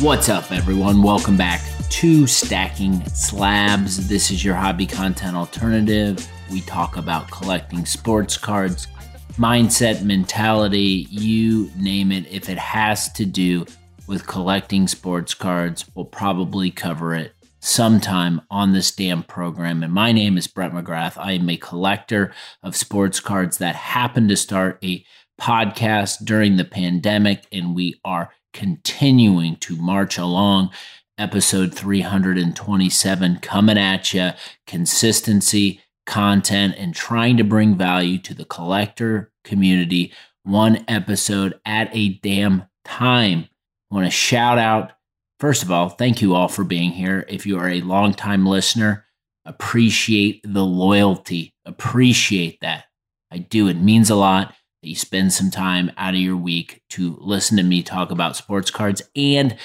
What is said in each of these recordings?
What's up, everyone? Welcome back to Stacking Slabs. This is your hobby content alternative. We talk about collecting sports cards, mindset, mentality, you name it. If it has to do with collecting sports cards, we'll probably cover it sometime on this damn program. And my name is Brett McGrath. I am a collector of sports cards that happened to start a podcast during the pandemic, and we are continuing to march along. Episode 327 coming at you. Consistency, content, and trying to bring value to the collector community one episode at a damn time. I want to shout out, first of all, thank you all for being here. If you are a longtime listener, appreciate the loyalty, appreciate that. I do. It means a lot you spend some time out of your week to listen to me talk about sports cards and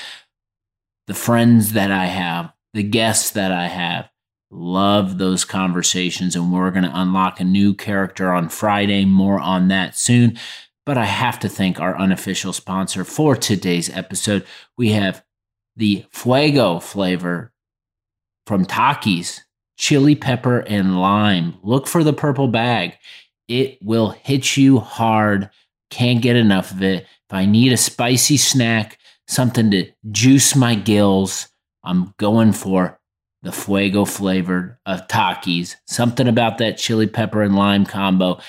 the friends that I have, the guests that I have. Love those conversations, and we're going to unlock a new character on Friday. More on that soon. But I have to thank our unofficial sponsor for today's episode. We have the Fuego flavor from Takis, chili pepper and lime. Look for the purple bag. It will hit you hard. Can't get enough of it. If I need a spicy snack, something to juice my gills, I'm going for the fuego flavored of Takis. Something about that chili pepper and lime combo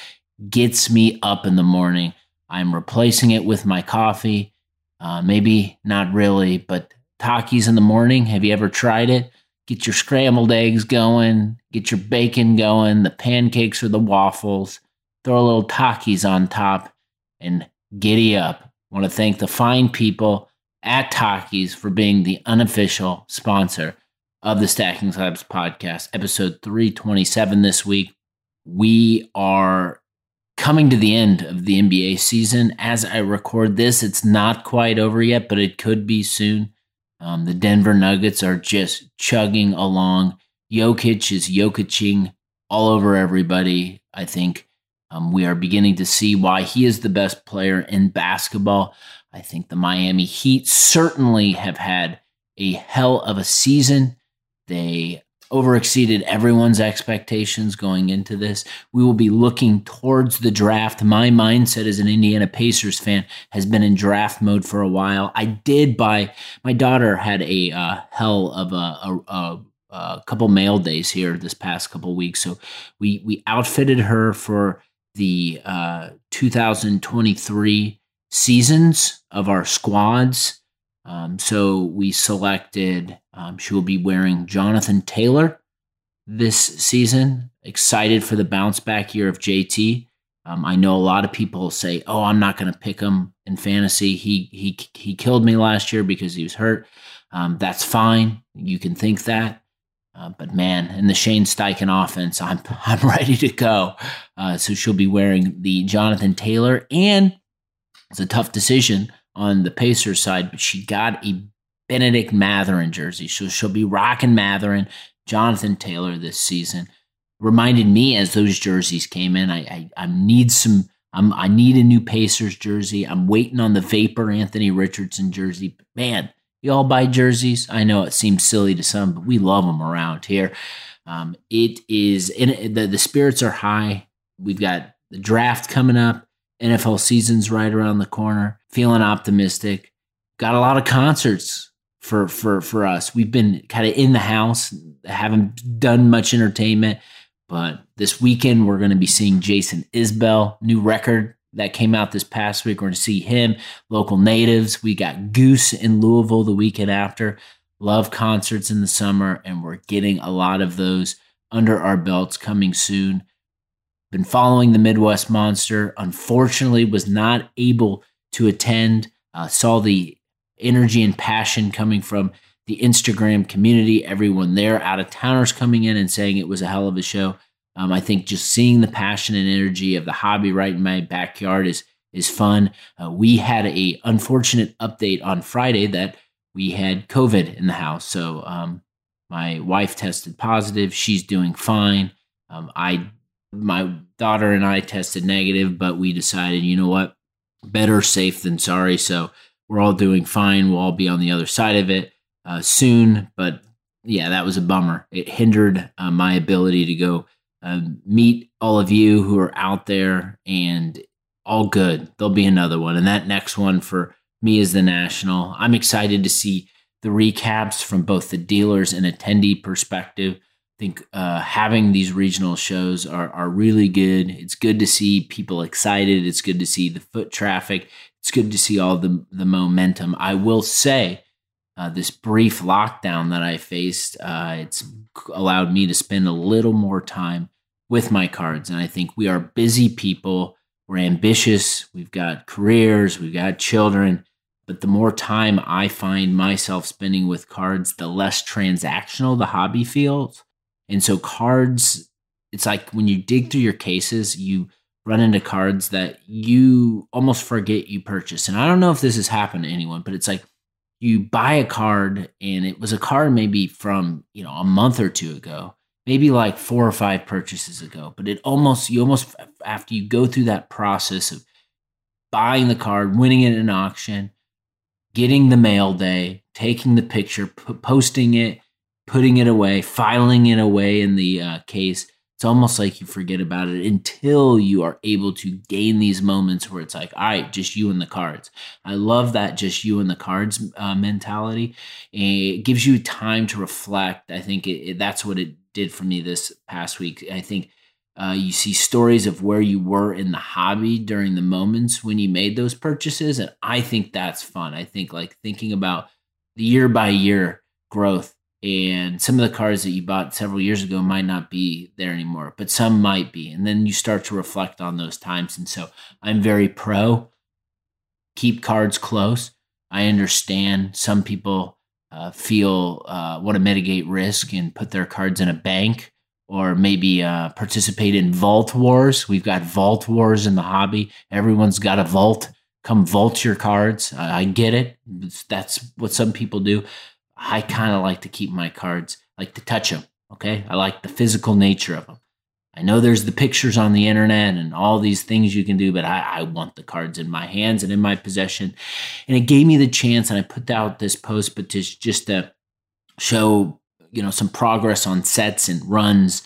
gets me up in the morning. I'm replacing it with my coffee. Uh, maybe not really, but Takis in the morning. Have you ever tried it? Get your scrambled eggs going, get your bacon going, the pancakes or the waffles throw a little Takis on top, and giddy up. I want to thank the fine people at Takis for being the unofficial sponsor of the Stacking Slabs podcast, episode 327 this week. We are coming to the end of the NBA season. As I record this, it's not quite over yet, but it could be soon. Um, the Denver Nuggets are just chugging along. Jokic is Jokicing all over everybody. I think um, we are beginning to see why he is the best player in basketball. I think the Miami Heat certainly have had a hell of a season. They overexceeded everyone's expectations going into this. We will be looking towards the draft. My mindset as an Indiana Pacers fan has been in draft mode for a while. I did buy, my daughter had a uh, hell of a, a, a a couple mail days here this past couple weeks. So we we outfitted her for the uh, 2023 seasons of our squads. Um, so we selected, um, she will be wearing Jonathan Taylor this season. Excited for the bounce back year of JT. Um, I know a lot of people say, "Oh, I'm not going to pick him in fantasy. He he he killed me last year because he was hurt." Um, that's fine. You can think that. Uh, but man, in the Shane Steichen offense, I'm I'm ready to go. Uh, so she'll be wearing the Jonathan Taylor, and it's a tough decision on the Pacers side, but she got a Bennedict Mathurin jersey, so she'll be rocking Mathurin, Jonathan Taylor this season. Reminded me as those jerseys came in, I I, I need some. I'm, I need a new Pacers jersey. I'm waiting on the Vapor Anthony Richardson jersey. But man, you all buy jerseys. I know it seems silly to some, but we love them around here. Um, it is in the the spirits are high. We've got the draft coming up. NFL season's right around the corner. Feeling optimistic. Got a lot of concerts for for for us. We've been kind of in the house, haven't done much entertainment, but this weekend we're going to be seeing Jason Isbell new record that came out this past week. We're going to see him, local natives. We got Goose in Louisville the weekend after. Love concerts in the summer, and we're getting a lot of those under our belts coming soon. Been following the Midwest Monster. Unfortunately, was not able to attend. Uh, saw the energy and passion coming from the Instagram community. Everyone there, out of towners coming in and saying it was a hell of a show. Um, I think just seeing the passion and energy of the hobby right in my backyard is is fun. Uh, we had a unfortunate update on Friday that we had COVID in the house, so um, my wife tested positive. She's doing fine. Um, I, my daughter and I tested negative, but we decided, you know what, better safe than sorry. So we're all doing fine. We'll all be on the other side of it uh, soon. But yeah, that was a bummer. It hindered uh, my ability to go uh, meet all of you who are out there and all good. There'll be another one. And that next one for me is the national. I'm excited to see the recaps from both the dealers and attendee perspective. I think uh, having these regional shows are, are really good. It's good to see people excited. It's good to see the foot traffic. It's good to see all the, the momentum. I will say, uh, this brief lockdown that I faced, uh, it's allowed me to spend a little more time with my cards. And I think we are busy people. We're ambitious. We've got careers. We've got children. But the more time I find myself spending with cards, the less transactional the hobby feels. And so, cards, it's like when you dig through your cases, you run into cards that you almost forget you purchased. And I don't know if this has happened to anyone, but it's like you buy a card and it was a card maybe from, you know, a month or two ago, maybe like four or five purchases ago, but it almost, you almost, after you go through that process of buying the card, winning it in an auction, getting the mail day, taking the picture, p- posting it, putting it away, filing it away in the uh, case, it's almost like you forget about it until you are able to gain these moments where it's like, all right, just you and the cards. I love that just you and the cards uh, mentality. It gives you time to reflect. I think it, it, that's what it did for me this past week. I think uh, you see stories of where you were in the hobby during the moments when you made those purchases. And I think that's fun. I think like thinking about the year by year growth and some of the cars that you bought several years ago might not be there anymore but some might be. And then you start to reflect on those times. And so i'm very pro. Keep cards close. I understand some people uh, feel uh, want to mitigate risk and put their cards in a bank or maybe uh, participate in vault wars. We've got vault wars in the hobby. Everyone's got a vault. Come vault your cards. I get it. That's what some people do I kind of like to keep my cards, like to touch them. Okay. I like the physical nature of them. I know there's the pictures on the internet and all these things you can do, but I, I, want the cards in my hands and in my possession. And it gave me the chance, and I put out this post, but just just to show you know some progress on sets and runs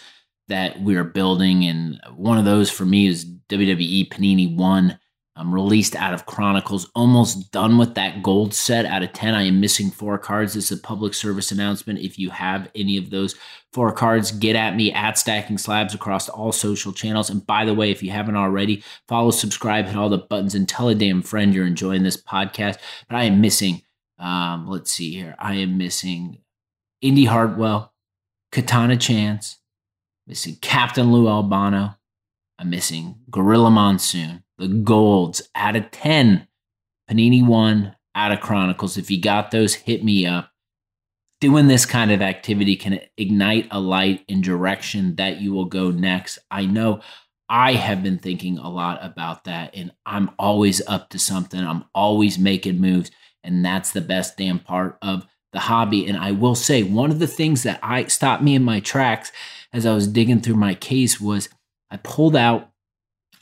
that we are building. And one of those for me is WWE Panini One I'm released out of Chronicles, almost done with that gold set out of 10. I am missing four cards. This is a public service announcement. If you have any of those four cards, get at me at Stacking Slabs across all social channels. And by the way, if you haven't already, follow, subscribe, hit all the buttons, and tell a damn friend you're enjoying this podcast. But I am missing, um, let's see here. I am missing Indy Hartwell, Katana Chance, missing Captain Lou Albano. I'm missing Gorilla Monsoon the golds out of 10. Panini one out of Chronicles. If you got those, hit me up. Doing this kind of activity can ignite a light in direction that you will go next. I know I have been thinking a lot about that, and I'm always up to something. I'm always making moves, and that's the best damn part of the hobby. And I will say, one of the things that I stopped me in my tracks as I was digging through my case was I pulled out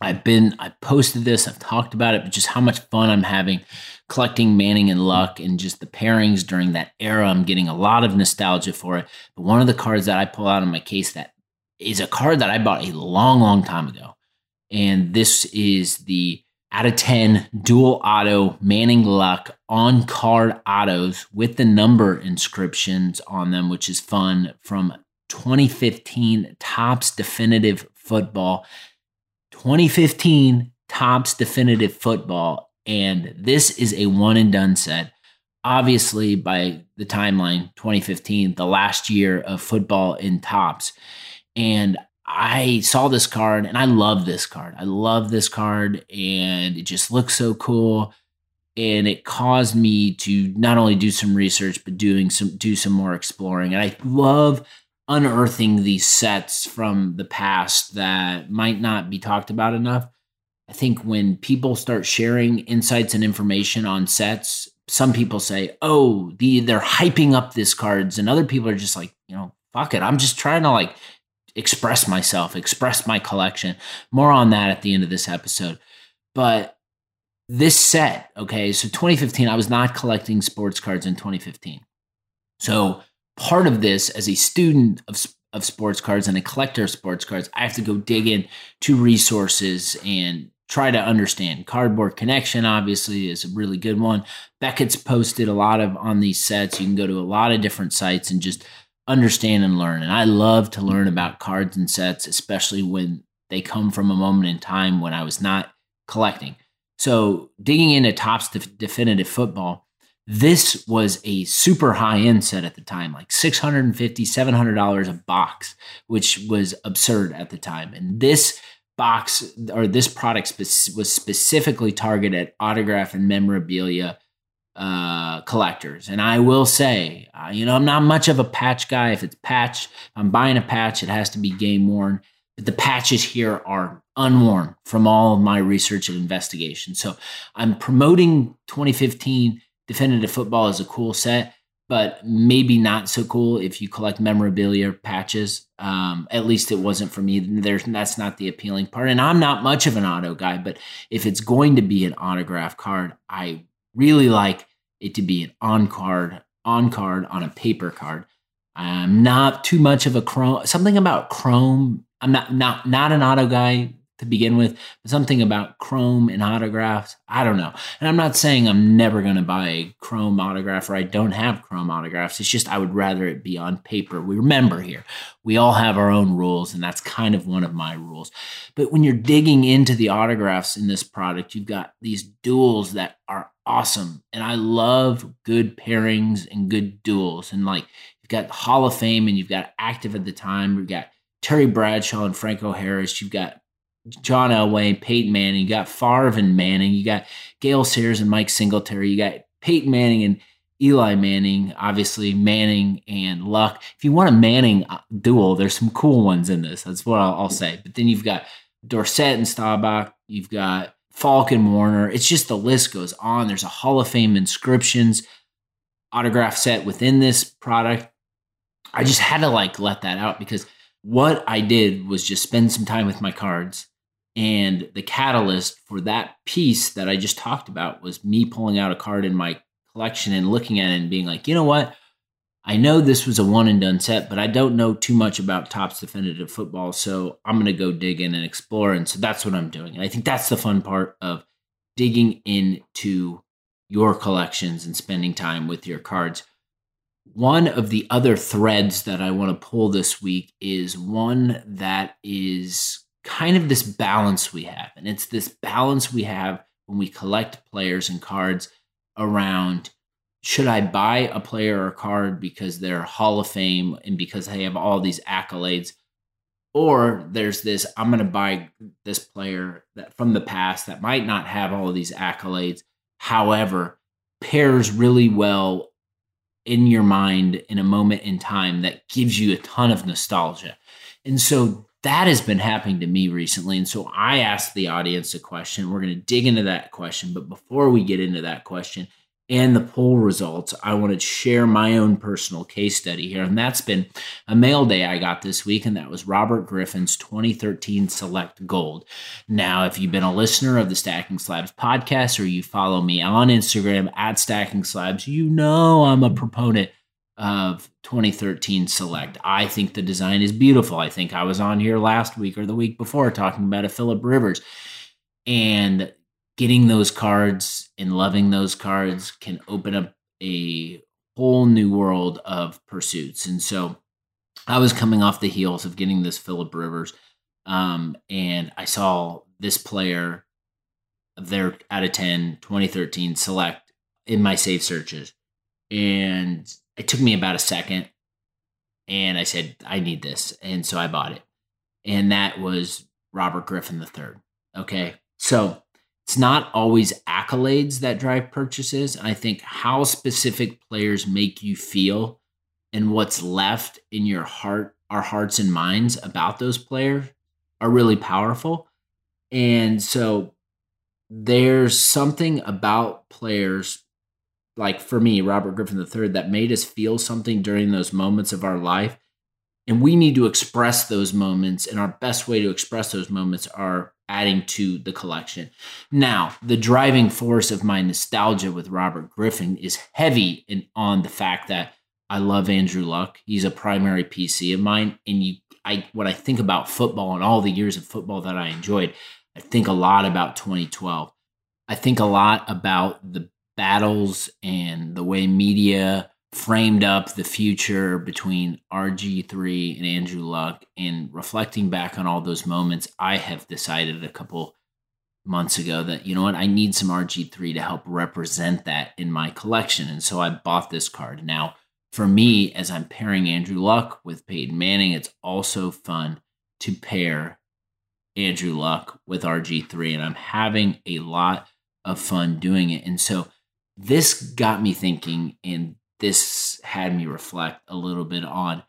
I've been, I posted this, I've talked about it, but just how much fun I'm having collecting Manning and Luck and just the pairings during that era. I'm getting a lot of nostalgia for it. But one of the cards that I pull out of my case that is a card that I bought a long, long time ago. And this is the out of 10 dual auto Manning Luck on card autos with the number inscriptions on them, which is fun from 2015 Topps Definitive Football. 2015 Topps Definitive Football, and this is a one and done set. Obviously, by the timeline, 2015, the last year of football in Topps. And I saw this card and I love this card. I love this card and it just looks so cool. And it caused me to not only do some research, but doing some do some more exploring. And I love unearthing these sets from the past that might not be talked about enough. I think when people start sharing insights and information on sets, some people say, "Oh, the they're hyping up this cards," and other people are just like, you know, fuck it. I'm just trying to like express myself, express my collection. More on that at the end of this episode. But this set, okay, so 2015, I was not collecting sports cards in 2015. So part of this as a student of, of sports cards and a collector of sports cards, I have to go dig in to resources and try to understand. Cardboard Connection, obviously, is a really good one. Beckett's posted a lot of on these sets. You can go to a lot of different sites and just understand and learn. And I love to learn about cards and sets, especially when they come from a moment in time when I was not collecting. So, digging into Topps Definitive Football, this was a super high end set at the time, like $650, $700 a box, which was absurd at the time. And this box or this product spe- was specifically targeted at autograph and memorabilia uh, collectors. And I will say, uh, you know, I'm not much of a patch guy. If it's patch, I'm buying a patch, it has to be game worn. But the patches here are unworn from all of my research and investigation. So I'm promoting 2015 Definitive Football is a cool set but maybe not so cool if you collect memorabilia patches. Um, at least it wasn't for me. There's that's not the appealing part. And I'm not much of an auto guy, but if it's going to be an autograph card, I really like it to be an on card, on card on a paper card. I'm not too much of a chrome. Something about chrome. I'm not not not an auto guy to begin with, but something about chrome and autographs. I don't know. And I'm not saying I'm never going to buy a chrome autograph or I don't have chrome autographs. It's just I would rather it be on paper. We remember here, we all have our own rules, and that's kind of one of my rules. But when you're digging into the autographs in this product, you've got these duels that are awesome. And I love good pairings and good duels. And like you've got Hall of Fame and you've got active at the time, you've got Terry Bradshaw and Franco Harris, you've got John Elway, Peyton Manning, you got Favre and Manning, you got Gale Sayers and Mike Singletary, you got Peyton Manning and Eli Manning, obviously Manning and Luck. If you want a Manning uh, duel, there's some cool ones in this. That's what I'll, I'll say. But then you've got Dorsett and Staubach, you've got Faulk and Warner. It's just the list goes on. There's a Hall of Fame inscriptions autograph set within this product. I just had to like let that out because what I did was just spend some time with my cards and the catalyst for that piece that I just talked about was me pulling out a card in my collection and looking at it and being like, you know what? I know this was a one and done set, but I don't know too much about Topps Definitive Football. So I'm going to go dig in and explore. And so that's what I'm doing. And I think that's the fun part of digging into your collections and spending time with your cards. One of the other threads that I want to pull this week is one that is kind of this balance we have. And it's this balance we have when we collect players and cards around should I buy a player or a card because they're Hall of Fame and because they have all these accolades? Or there's this, I'm going to buy this player that from the past that might not have all these accolades. However, pairs really well in your mind in a moment in time that gives you a ton of nostalgia. And so that has been happening to me recently. And so I asked the audience a question. We're going to dig into that question. But before we get into that question and the poll results, I want to share my own personal case study here. And that's been a mail day I got this week, and that was Robert Griffin's 2013 Select Gold. Now, if you've been a listener of the Stacking Slabs podcast or you follow me on Instagram at Stacking Slabs, you know I'm a proponent of 2013 Select. I think the design is beautiful. I think I was on here last week or the week before talking about a Philip Rivers. And getting those cards and loving those cards can open up a whole new world of pursuits. And so I was coming off the heels of getting this Philip Rivers. Um, and I saw this player there out of 10, 2013 select in my save searches. And it took me about a second and I said, I need this. And so I bought it. And that was Robert Griffin III. Okay. So it's not always accolades that drive purchases. I think how specific players make you feel and what's left in your heart, our hearts and minds about those players are really powerful. And so there's something about players like for me, Robert Griffin III, that made us feel something during those moments of our life. And we need to express those moments. And our best way to express those moments are adding to the collection. Now, the driving force of my nostalgia with Robert Griffin is heavy in, on the fact that I love Andrew Luck. He's a primary PC of mine. And you I when I think about football and all the years of football that I enjoyed, I think a lot about 2012. I think a lot about the battles and the way media framed up the future between RG3 and Andrew Luck. And reflecting back on all those moments, I have decided a couple months ago that, you know what, I need some RG3 to help represent that in my collection. And so I bought this card. Now, for me, as I'm pairing Andrew Luck with Peyton Manning, it's also fun to pair Andrew Luck with RG3. And I'm having a lot of fun doing it. And so this got me thinking, and this had me reflect a little bit on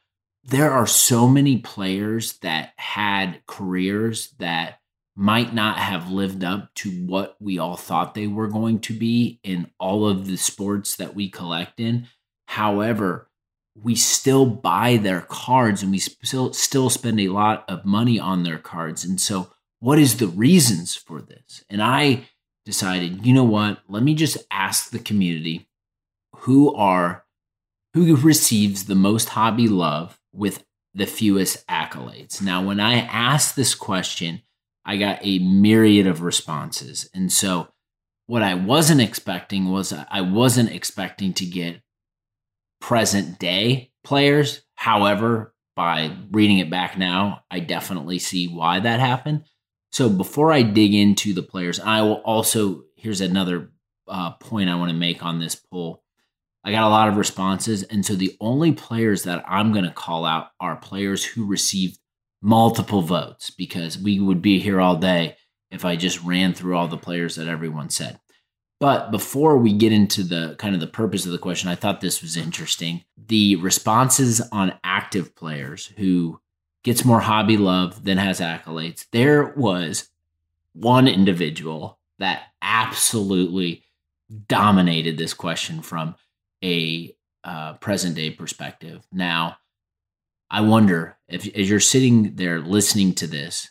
there are so many players that had careers that might not have lived up to what we all thought they were going to be in all of the sports that we collect in. However, we still buy their cards and we still still spend a lot of money on their cards. And so what is the reasons for this? And I decided, you know what? Let me just ask the community who are who receives the most hobby love with the fewest accolades. Now, when I asked this question, I got a myriad of responses. And so what I wasn't expecting was I wasn't expecting to get present day players. However, by reading it back now, I definitely see why that happened. So before I dig into the players, I will also here's another uh, point I want to make on this poll. I got a lot of responses, and so the only players that I'm going to call out are players who received multiple votes because we would be here all day if I just ran through all the players that everyone said. But before we get into the kind of the purpose of the question, I thought this was interesting. The responses on active players who gets more hobby love than has accolades. There was one individual that absolutely dominated this question from a uh, present day perspective. Now, I wonder if, as you're sitting there listening to this,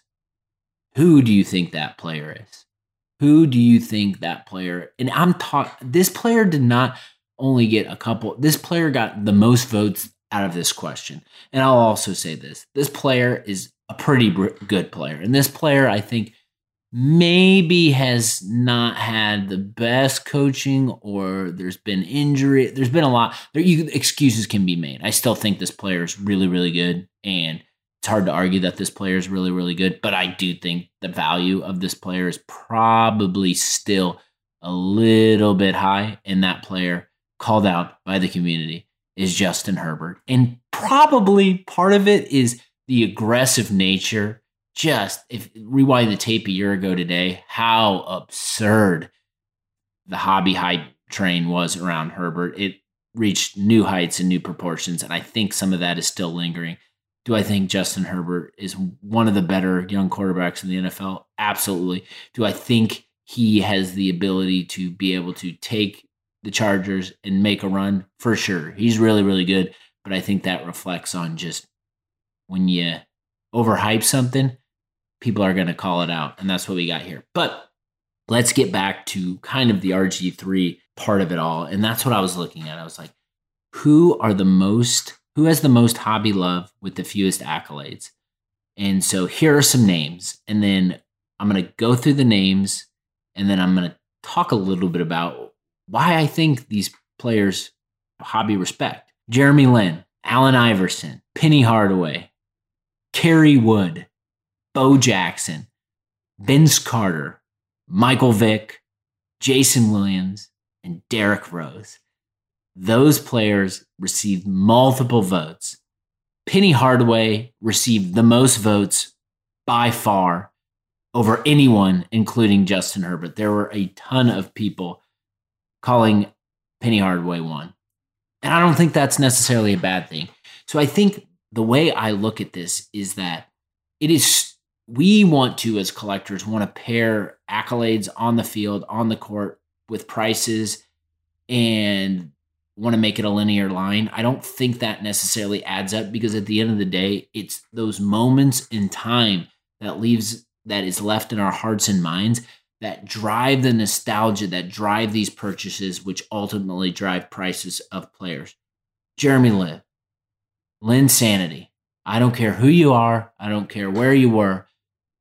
who do you think that player is? Who do you think that player? And I'm talking. This player did not only get a couple. This player got the most votes out of this question. And I'll also say this: this player is a pretty good player, and this player I think maybe has not had the best coaching or there's been injury there's been a lot there you, excuses can be made. I still think this player is really really good. And it's hard to argue that this player is really really good but i do think the value of this player is probably still a little bit high. And that player called out by the community is justin herbert and probably part of it is the aggressive nature just if rewind the tape a year ago today, how absurd the hobby hype train was around Herbert. It reached new heights and new proportions, and I think some of that is still lingering. Do I think Justin Herbert is one of the better young quarterbacks in the NFL? Absolutely. Do I think he has the ability to be able to take the Chargers and make a run? For sure. He's really, really good. But I think that reflects on just when you overhype something, people are going to call it out. And that's what we got here. But let's get back to kind of the RG3 part of it all. And that's what I was looking at. I was like, who are the most, who has the most hobby love with the fewest accolades? And so here are some names. And then I'm going to go through the names and then I'm going to talk a little bit about why I think these players hobby respect. Jeremy Lin, Allen Iverson, Penny Hardaway, Kerry Wood, Bo Jackson, Vince Carter, Michael Vick, Jason Williams, and Derrick Rose. Those players received multiple votes. Penny Hardaway received the most votes by far over anyone, including Justin Herbert. There were a ton of people calling Penny Hardaway one. And I don't think that's necessarily a bad thing. So I think the way I look at this is that it is we want to, as collectors, want to pair accolades on the field, on the court with prices and want to make it a linear line. I don't think that necessarily adds up because at the end of the day, it's those moments in time that leaves that is left in our hearts and minds that drive the nostalgia, that drive these purchases, which ultimately drive prices of players. Jeremy Linsanity. I don't care who you are, I don't care where you were.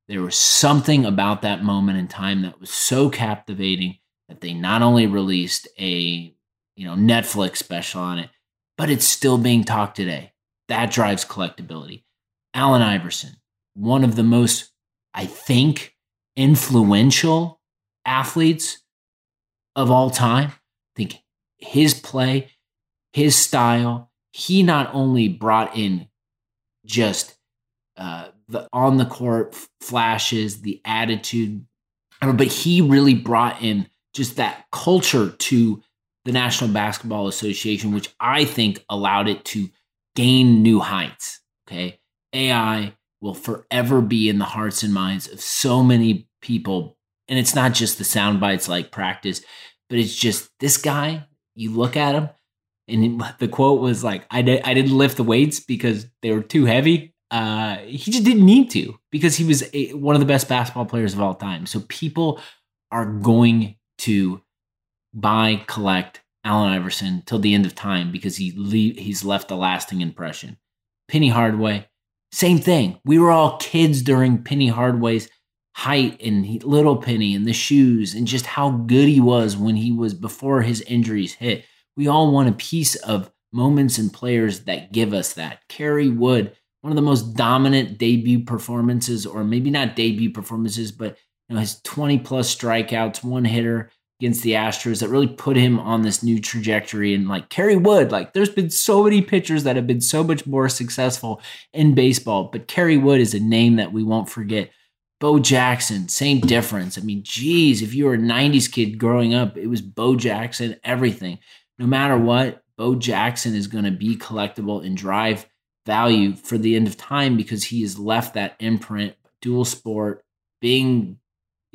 There was something about that moment in time that was so captivating that they not only released a you know Netflix special on it, but it's still being talked today. That drives collectability. Allen Iverson, one of the most, I think, influential athletes of all time. I think his play, his style, he not only brought in just uh, the on the court flashes, the attitude, but he really brought in just that culture to the National Basketball Association, which I think allowed it to gain new heights. Okay. AI will forever be in the hearts and minds of so many people. And it's not just the sound bites like practice, but it's just this guy, you look at him, and the quote was like, I, I didn't lift the weights because they were too heavy. Uh, he just didn't need to because he was a, one of the best basketball players of all time. So people are going to buy, collect Allen Iverson till the end of time because he le- he's left a lasting impression. Penny Hardaway, same thing. We were all kids during Penny Hardaway's height and he, little Penny and the shoes and just how good he was when he was before his injuries hit. We all want a piece of moments and players that give us that. Kerry Wood, one of the most dominant debut performances, or maybe not debut performances, but you know, his 20 plus strikeouts, one hitter, against the Astros that really put him on this new trajectory. And like Kerry Wood, like there's been so many pitchers that have been so much more successful in baseball, but Kerry Wood is a name that we won't forget. Bo Jackson, same difference. I mean, geez, if you were a 90s kid growing up, it was Bo Jackson, everything. No matter what, Bo Jackson is going to be collectible and drive value for the end of time because he has left that imprint, dual sport, being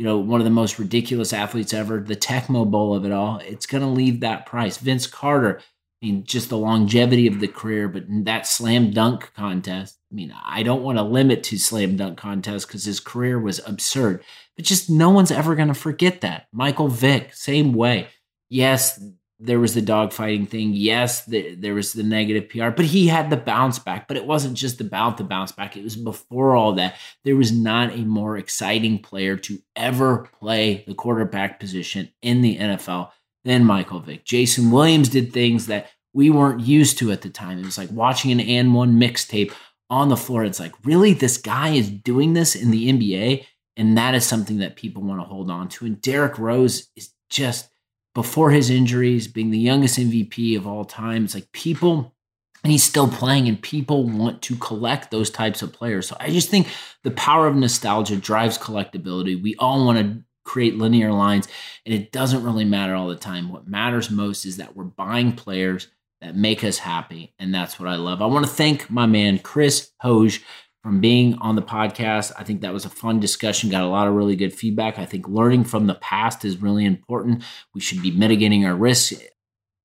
you know, one of the most ridiculous athletes ever, the Tecmo Bowl of it all, it's going to leave that price. Vince Carter, I mean, just the longevity of the career, but that slam dunk contest, I mean, I don't want to limit to slam dunk contest because his career was absurd, but just no one's ever going to forget that. Michael Vick, same way. Yes, there was the dogfighting thing. Yes, the, there was the negative PR, but he had the bounce back. But it wasn't just about the bounce back, it was before all that. There was not a more exciting player to ever play the quarterback position in the NFL than Michael Vick. Jason Williams did things that we weren't used to at the time. It was like watching an and one mixtape on the floor. It's like, really, this guy is doing this in the NBA? And that is something that people want to hold on to. And Derrick Rose is just before his injuries, being the youngest MVP of all time. It's like people, and he's still playing, and people want to collect those types of players. So I just think the power of nostalgia drives collectability. We all want to create linear lines, and it doesn't really matter all the time. What matters most is that we're buying players that make us happy, and that's what I love. I want to thank my man Chris Hoge from being on the podcast. I think that was a fun discussion, got a lot of really good feedback. I think learning from the past is really important. We should be mitigating our risks,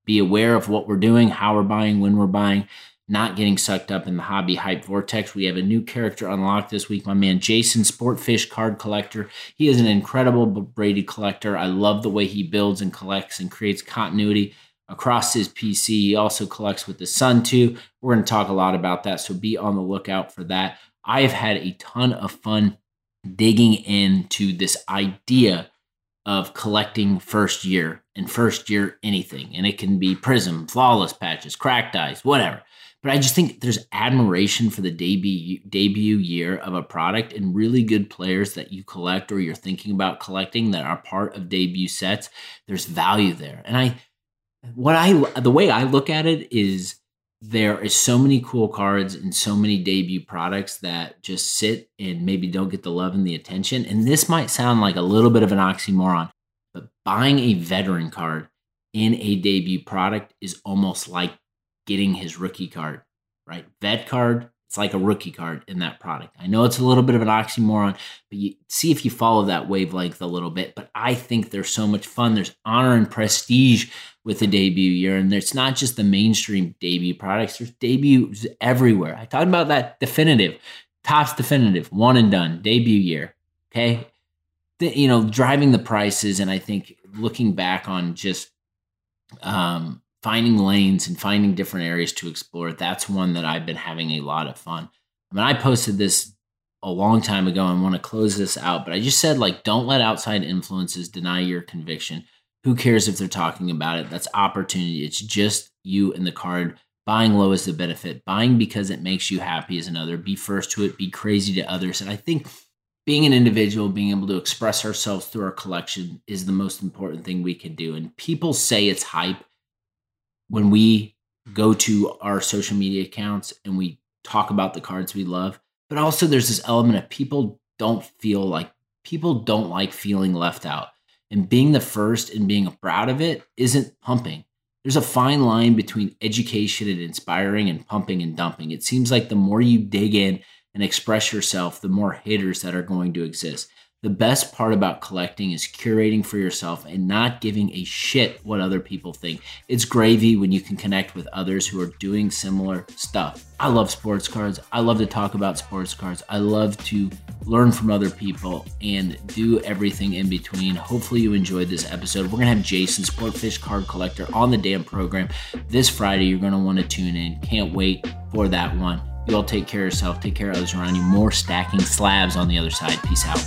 be aware of what we're doing, how we're buying, when we're buying, not getting sucked up in the hobby hype vortex. We have a new character unlocked this week, my man Jason Sportfish card collector. He is an incredible Brady collector. I love the way he builds and collects and creates continuity across his PC. He also collects with the son too. We're going to talk a lot about that, so be on the lookout for that. I have had a ton of fun digging into this idea of collecting first year and first year anything. And it can be Prism, Flawless patches, cracked ice, whatever. But I just think there's admiration for the debut debut year of a product and really good players that you collect or you're thinking about collecting that are part of debut sets. There's value there. And I what I the way I look at it is there is so many cool cards and so many debut products that just sit and maybe don't get the love and the attention. And this might sound like a little bit of an oxymoron, but buying a veteran card in a debut product is almost like getting his rookie card, right? Vet card, it's like a rookie card in that product. I know it's a little bit of an oxymoron, but you see if you follow that wavelength a little bit. But I think there's so much fun. There's honor and prestige with the debut year. And it's not just the mainstream debut products, there's debuts everywhere. I talked about that definitive, Topps definitive, one and done, debut year. Okay. The, you know, driving the prices. And I think looking back on just um, finding lanes and finding different areas to explore, that's one that I've been having a lot of fun. I mean, I posted this a long time ago and want to close this out, but I just said, like, don't let outside influences deny your conviction. Who cares if they're talking about it? That's opportunity. It's just you and the card. Buying low is the benefit. Buying because it makes you happy is another. Be first to it. Be crazy to others. And I think being an individual, being able to express ourselves through our collection is the most important thing we can do. And people say it's hype when we go to our social media accounts and we talk about the cards we love. But also, there's this element of people don't feel like people don't like feeling left out. And being the first and being proud of it isn't pumping. There's a fine line between education and inspiring and pumping and dumping. It seems like the more you dig in and express yourself, the more haters that are going to exist. The best part about collecting is curating for yourself and not giving a shit what other people think. It's gravy when you can connect with others who are doing similar stuff. I love sports cards. I love to talk about sports cards. I love to learn from other people and do everything in between. Hopefully, you enjoyed this episode. We're going to have Jason, Sportfish Card Collector, on the damn program this Friday. You're going to want to tune in. Can't wait for that one. You all take care of yourself, take care of others around you. More stacking slabs on the other side. Peace out.